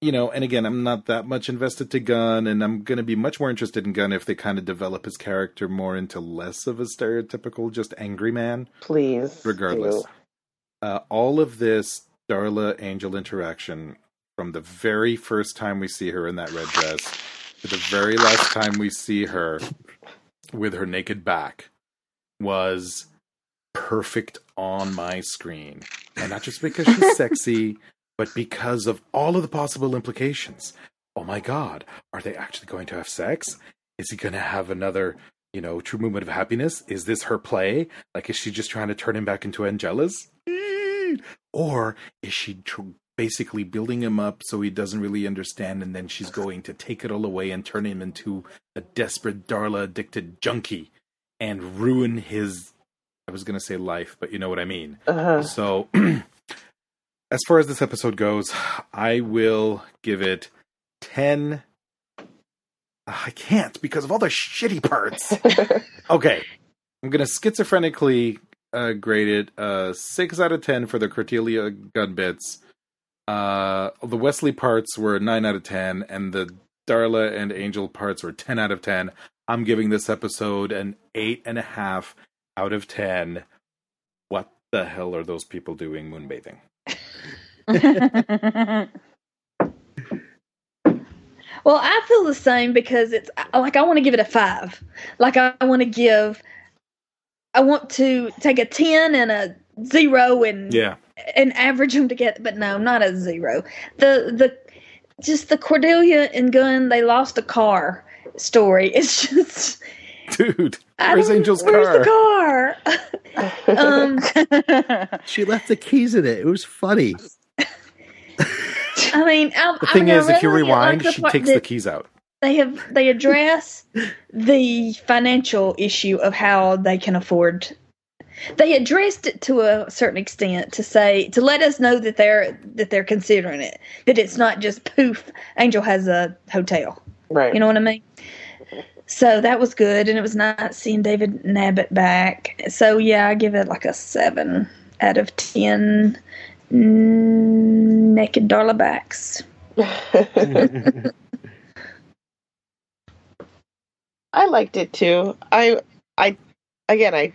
you know, and again, I'm not that much invested to Gunn, and I'm going to be much more interested in Gunn if they kind of develop his character more into less of a stereotypical just angry man. Please. Regardless, uh, all of this Darla Angel interaction from the very first time we see her in that red dress to the very last time we see her with her naked back was perfect on my screen. And not just because she's sexy, but because of all of the possible implications. Oh my god, are they actually going to have sex? Is he going to have another, you know, true moment of happiness? Is this her play? Like, is she just trying to turn him back into Angelus? Or is she tr- basically building him up so he doesn't really understand, and then she's going to take it all away and turn him into a desperate Darla addicted junkie and ruin his, I was going to say life, but you know what I mean. Uh-huh. So, as far as this episode goes, I will give it 10. I can't because of all the shitty parts. okay. I'm going to schizophrenically uh, grade it uh, 6 out of 10 for the Cordelia Gunn bits. Uh, the Wesley parts were 9 out of 10, and the Darla and Angel parts were 10 out of 10. I'm giving this episode an 8.5 out of 10. What the hell are those people doing moonbathing? Well, I feel the same because it's like I want to give it a five. Like I want to give, I want to take a ten and a zero and Yeah. and average them together. But no, not a zero. The the just the Cordelia and Gunn they lost a car story. It's just Dude, where's Angel's where's car? Where's the car? um, She left the keys in it. It was funny. I mean, I, The I thing mean, I is, if you rewind, like she takes the keys out. They have they address the financial issue of how they can afford. They addressed it to a certain extent to say to let us know that they're that they're considering it. That it's not just poof. Angel has a hotel. Right. You know what I mean? So that was good, and it was nice seeing David Nabbit back. So yeah, I give it like a seven out of ten. Naked Darla backs. I liked it too. I, I, again, I,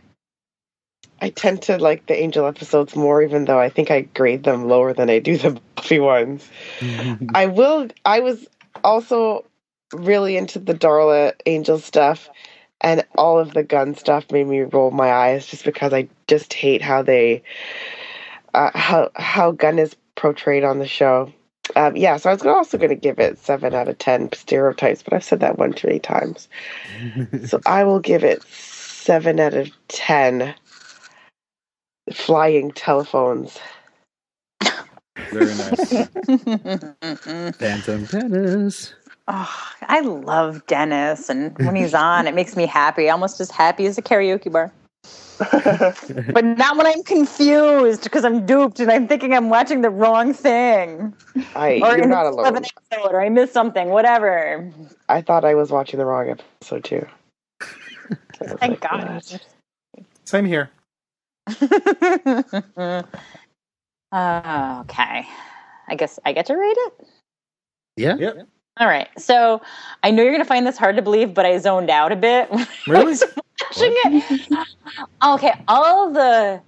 I tend to like the Angel episodes more, even though I think I grade them lower than I do the Buffy ones. I will. I was also really into the Darla Angel stuff, and all of the Gunn stuff made me roll my eyes just because I just hate how they, uh, how how Gunn is portrayed on the show. Um, yeah, so I was also going to give it seven out of ten stereotypes, but I've said that one too many times. so I will give it seven out of ten flying telephones. Very nice. Phantom Dennis. Oh, I love Dennis, and when he's on, it makes me happy, almost as happy as a karaoke bar. but not when I'm confused because I'm duped and I'm thinking I'm watching the wrong thing, I, or you're not the middle of alone. an episode, or I missed something, whatever. I thought I was watching the wrong episode too. Thank like, God. "What?" Same here. Uh, okay, I guess I get to rate it. Yeah. Yep. All right, so I know you're gonna find this hard to believe, but I zoned out a bit. Really? was watching it. Okay, all the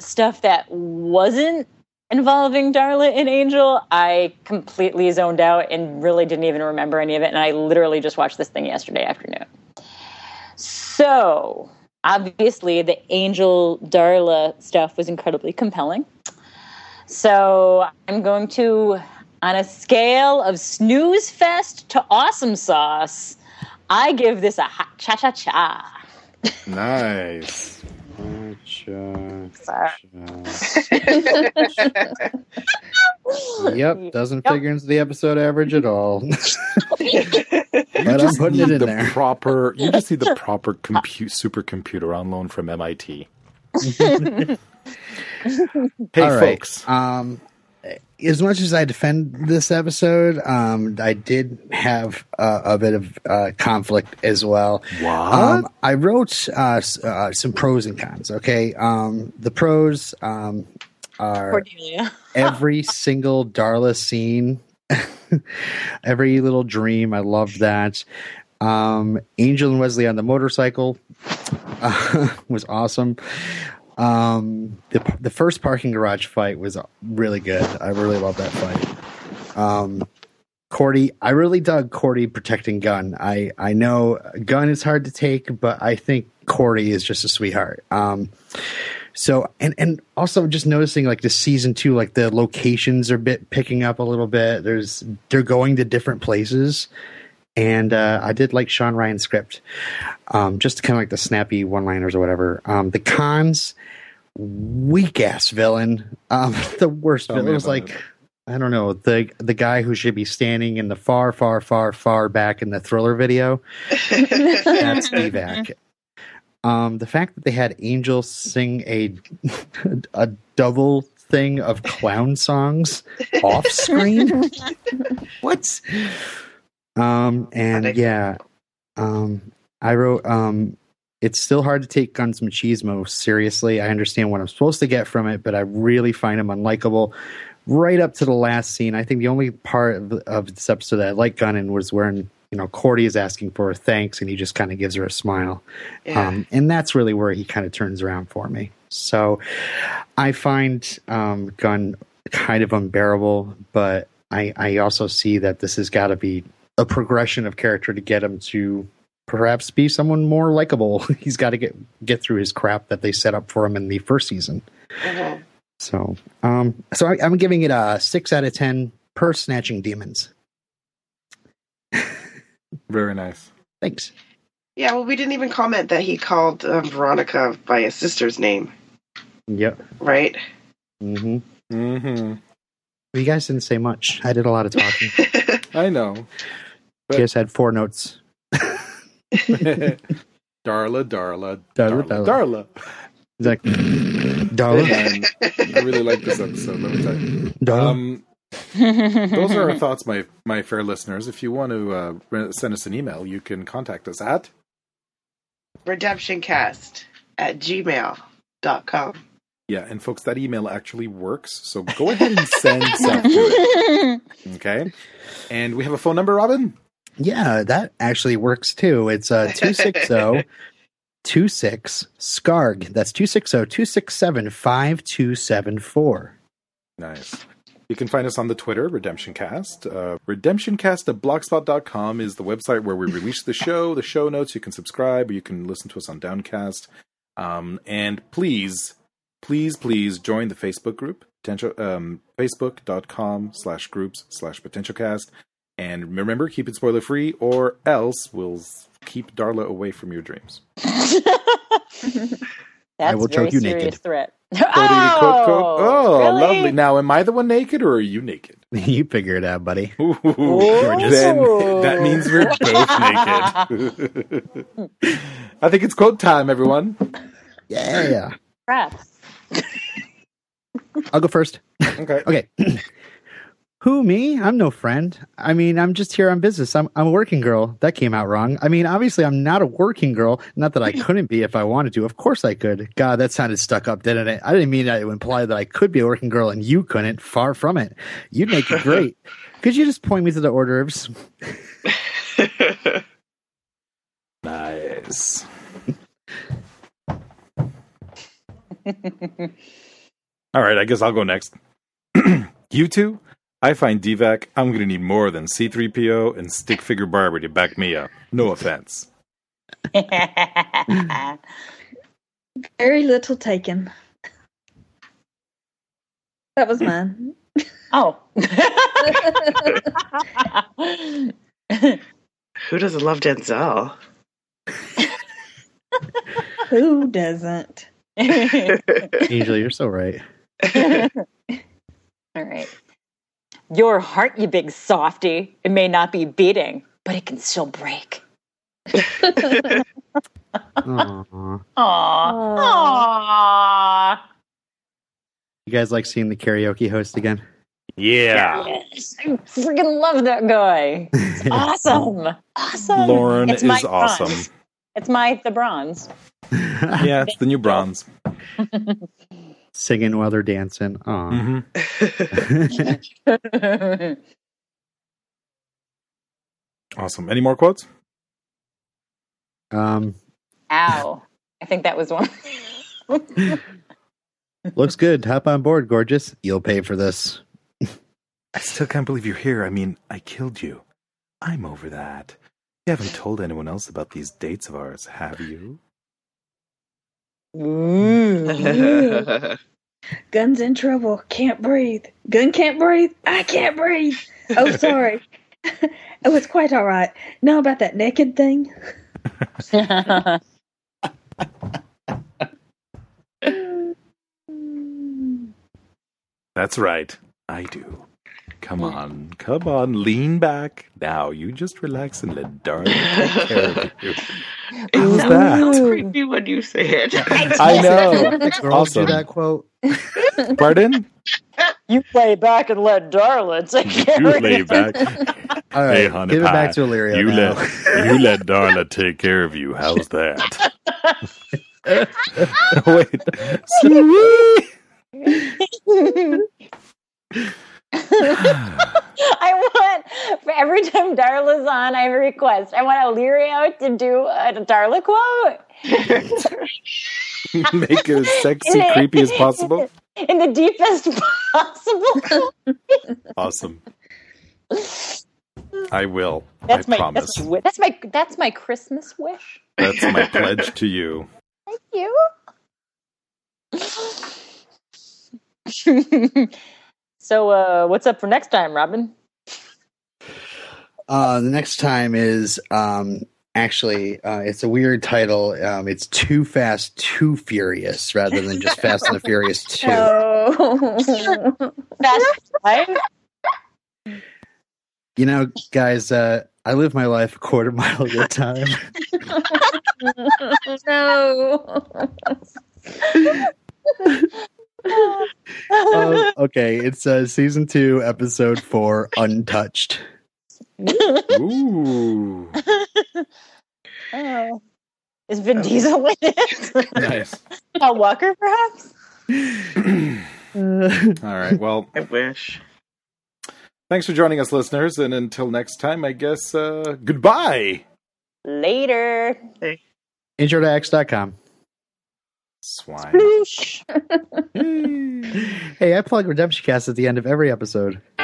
stuff that wasn't involving Darla and Angel, I completely zoned out and really didn't even remember any of it. And I literally just watched this thing yesterday afternoon. So obviously, the Angel Darla stuff was incredibly compelling. So I'm going to, on a scale of snooze fest to awesome sauce, I give this a hot cha cha cha. Nice. Yep, doesn't Yep. figure into the episode average at all. You But I'm just putting it need in the there. proper. You just need the proper compute supercomputer on loan from MIT. hey, All right. folks. Um, as much as I defend this episode, um, I did have uh, a bit of uh, conflict as well. What? Um, I wrote uh, uh, some pros and cons. Okay, um, the pros um, are Cordelia. every single Darla scene, every little dream. I loved that. Um, Angel and Wesley on the motorcycle uh, was awesome. Um, the the first parking garage fight was really good. I really love that fight. Um, Cordy, I really dug Cordy protecting Gunn. I I know Gunn is hard to take, but I think Cordy is just a sweetheart. Um, so and and also just noticing like the season two, like the locations are bit picking up a little bit. There's they're going to different places, and uh, I did like Shawn Ryan's script, um, just kind of like the snappy one liners or whatever. Um, the cons, weak ass villain, um, the worst Tell villain. me It was like. it. I don't know the the guy who should be standing in the far, far, far, far back in the thriller video. That's Deevak. Um, the fact that they had Angel sing a a double thing of clown songs off screen. what? Um, and yeah, um, I wrote. Um, it's still hard to take Gunn's Machismo seriously. I understand what I'm supposed to get from it, but I really find him unlikable. Right up to the last scene, I think the only part of, of this episode that I like Gunnan was when you know Cordy is asking for her thanks, and he just kind of gives her a smile. Yeah. Um, and that's really where he kind of turns around for me. So I find um, Gunn kind of unbearable, but I, I also see that this has got to be a progression of character to get him to perhaps be someone more likable. He's got to get get through his crap that they set up for him in the first season. Mhm. So, um, so I, I'm giving it a six out of ten per snatching demons. Very nice. Thanks. Yeah, well, we didn't even comment that he called um, Veronica by his sister's name, Yep. right? Mm-hmm. hmm You guys didn't say much. I did a lot of talking. I know. You guys had four notes. Darla, Darla, Darla, Darla, Darla, Darla. He's like, Darla, I really like this episode. Let me tell you. Darla. Um, those are our thoughts, my my fair listeners. If you want to uh, send us an email, you can contact us at Redemptioncast at gmail.com. yeah. And folks, that email actually works. So go ahead and send stuff to it. Okay. And we have a phone number, Robin. Yeah, that actually works too. It's uh 260 26 SCARG. That's 260 267 5274. Nice. You can find us on the Twitter, RedemptionCast. Uh, RedemptionCast at blogspot.com is the website where we release the show, the show notes. You can subscribe or you can listen to us on Downcast. Um, and please, please, please join the Facebook group. potential um, facebook.com slash groups slash potentialcast. And remember, keep it spoiler free, or else we'll keep Darla away from your dreams. That's will choke you naked. threat. Cody, quote, quote. Oh, oh, really? lovely. Now, am I the one naked or are you naked? you figure it out, buddy. Ooh, Gorgeous. then that means we're both naked. I think it's quote time, everyone. Yeah, yeah. Crap. I'll go first. Okay. Okay. Who me? I'm no friend. I mean, I'm just here on business. I'm I'm a working girl. That came out wrong. I mean, obviously, I'm not a working girl. Not that I hmm. couldn't be if I wanted to. Of course, I could. God, that sounded stuck up, didn't it? I didn't mean that to imply that I could be a working girl and you couldn't. Far from it. You'd make it great. Could you just point me to the hors d'oeuvres? Nice. All right, I guess I'll go next. you two, I find Deevak, I'm going to need more than C3PO and Stick Figure Barbie to back me up. No offense. Very little taken. That was mine. oh. Who doesn't love Denzel? Who doesn't? Angel, you're so right. All right. Your heart, you big softy. It may not be beating, but it can still break. Aw. Aww. Aww. You guys like seeing the karaoke host again? Yeah. Yes. I freaking love that guy. It's Awesome. Awesome. Lorne It's is my awesome. bronze. It's my the bronze. Yeah, it's the new bronze. Singing while they're dancing. Aw. hmm Awesome. Any more quotes? um, Ow. I think that was one. looks good. Hop on board, gorgeous. You'll pay for this. I still can't believe you're here. I mean, I killed you. I'm over that. You haven't told anyone else about these dates of ours, have you? Gunn's in trouble. Can't breathe. Gun can't breathe. I can't breathe. Oh, sorry. it was quite all right. Know about that naked thing? That's right. I do. Come on. Come on. Lean back. Now, you just relax and let Darla take care of you. It How's sounds that? creepy when you say it. I know. The girls Awesome. do that quote. Pardon? you lay back and let Darla take care You of lay you. back. All right, Hey, honey give it back to Alirio. You now. let you let Darla take care of you. How's that? Wait. I want for every time Darla's on, I have a request. I want Alirio to do a Darla quote Make it as sexy, creepy as possible. in the deepest possible. Awesome. I will. That's I my promise. that's my, that's my that's my Christmas wish. That's my pledge to you. Thank you. So, uh, what's up for next time, Robin? Uh, the next time is um, actually uh, it's a weird title. Um, it's Too Fast, Too Furious, rather than just Fast and the Furious Two. Oh. Fast Five. You know, guys, uh, I live my life a quarter mile at a time. no. Uh, okay, it's uh, season two, episode four, Untouched. Ooh. Oh. Is Vin Diesel in it? Nice. Paul Walker, perhaps? All right. Well, I wish. thanks for joining us, listeners. And until next time, I guess uh, goodbye. Later. Intro to X.com. Swine. Hey, I plug Redemption Cast at the end of every episode.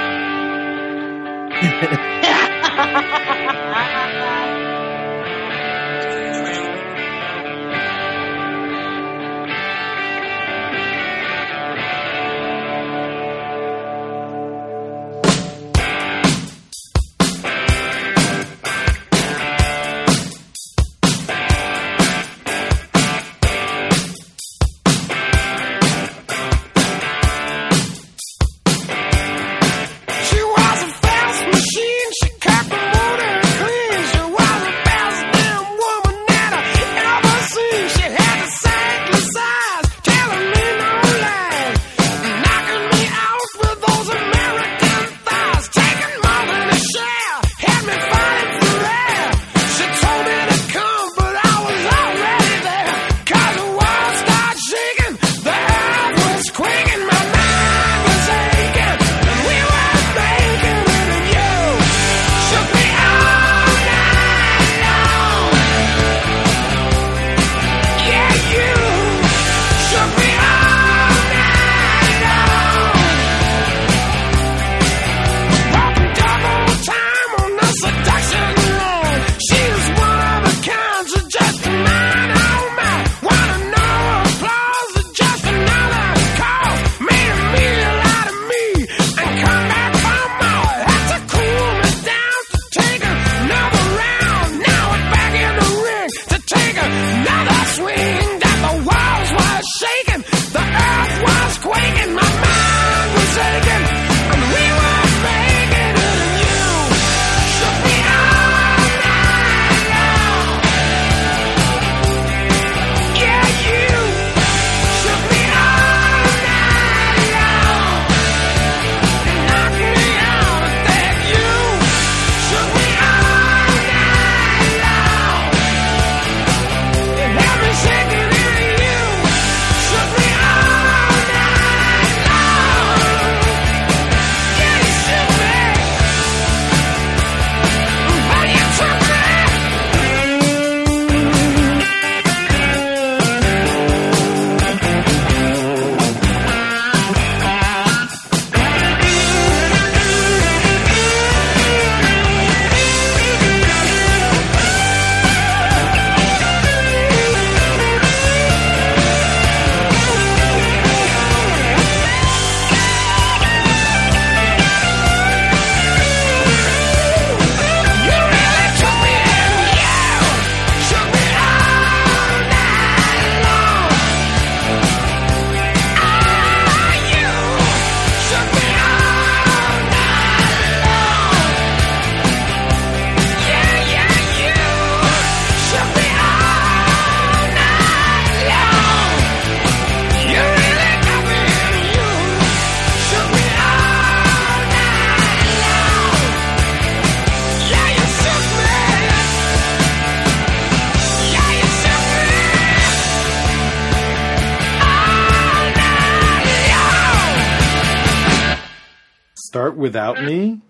without mm. me?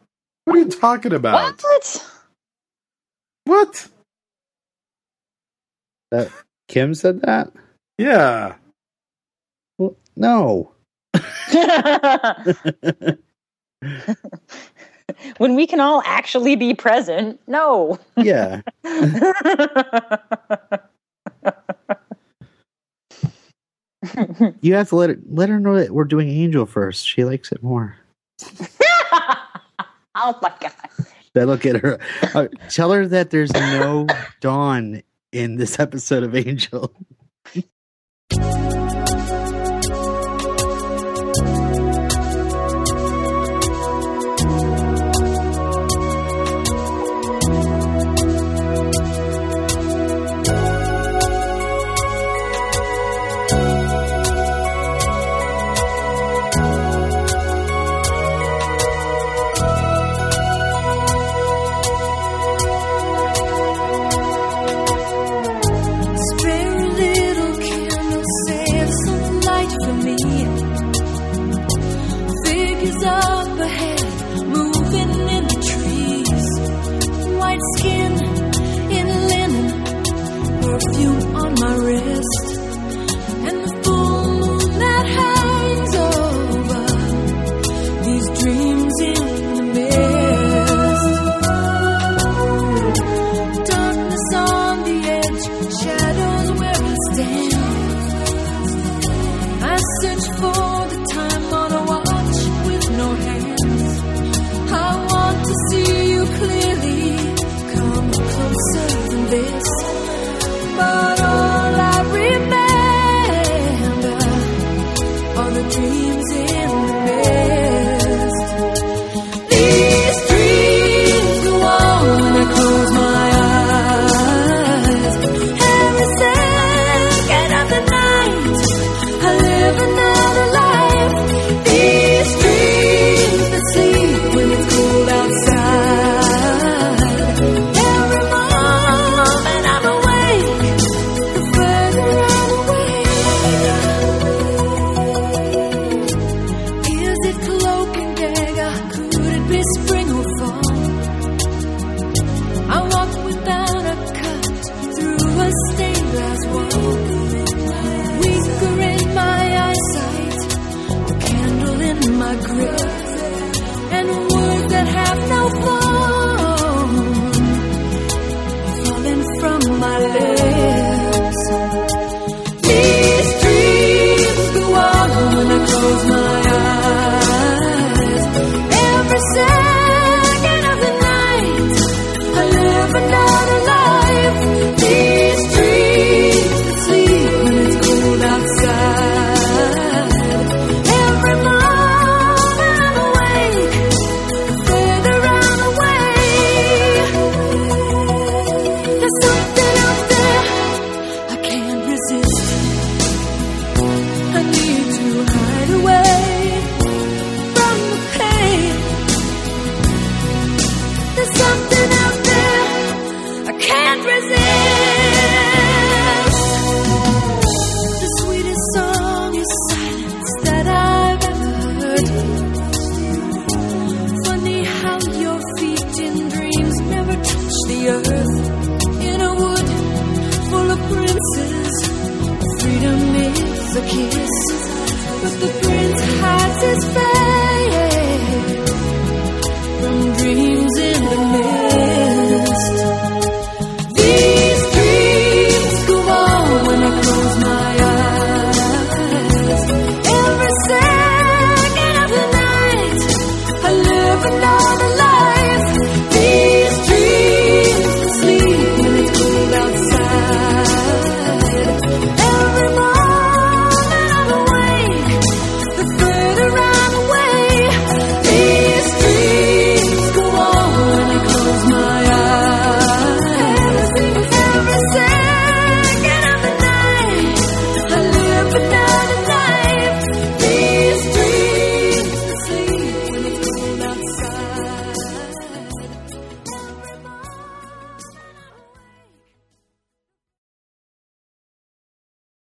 What are you talking about? What? What? That Kim said that? Yeah. Well, no. when we can all actually be present. No. Yeah. you have to let it let her know that we're doing Angel first. She likes it more. oh my god. That'll get her. Tell her that there's no dawn in this episode of Angel.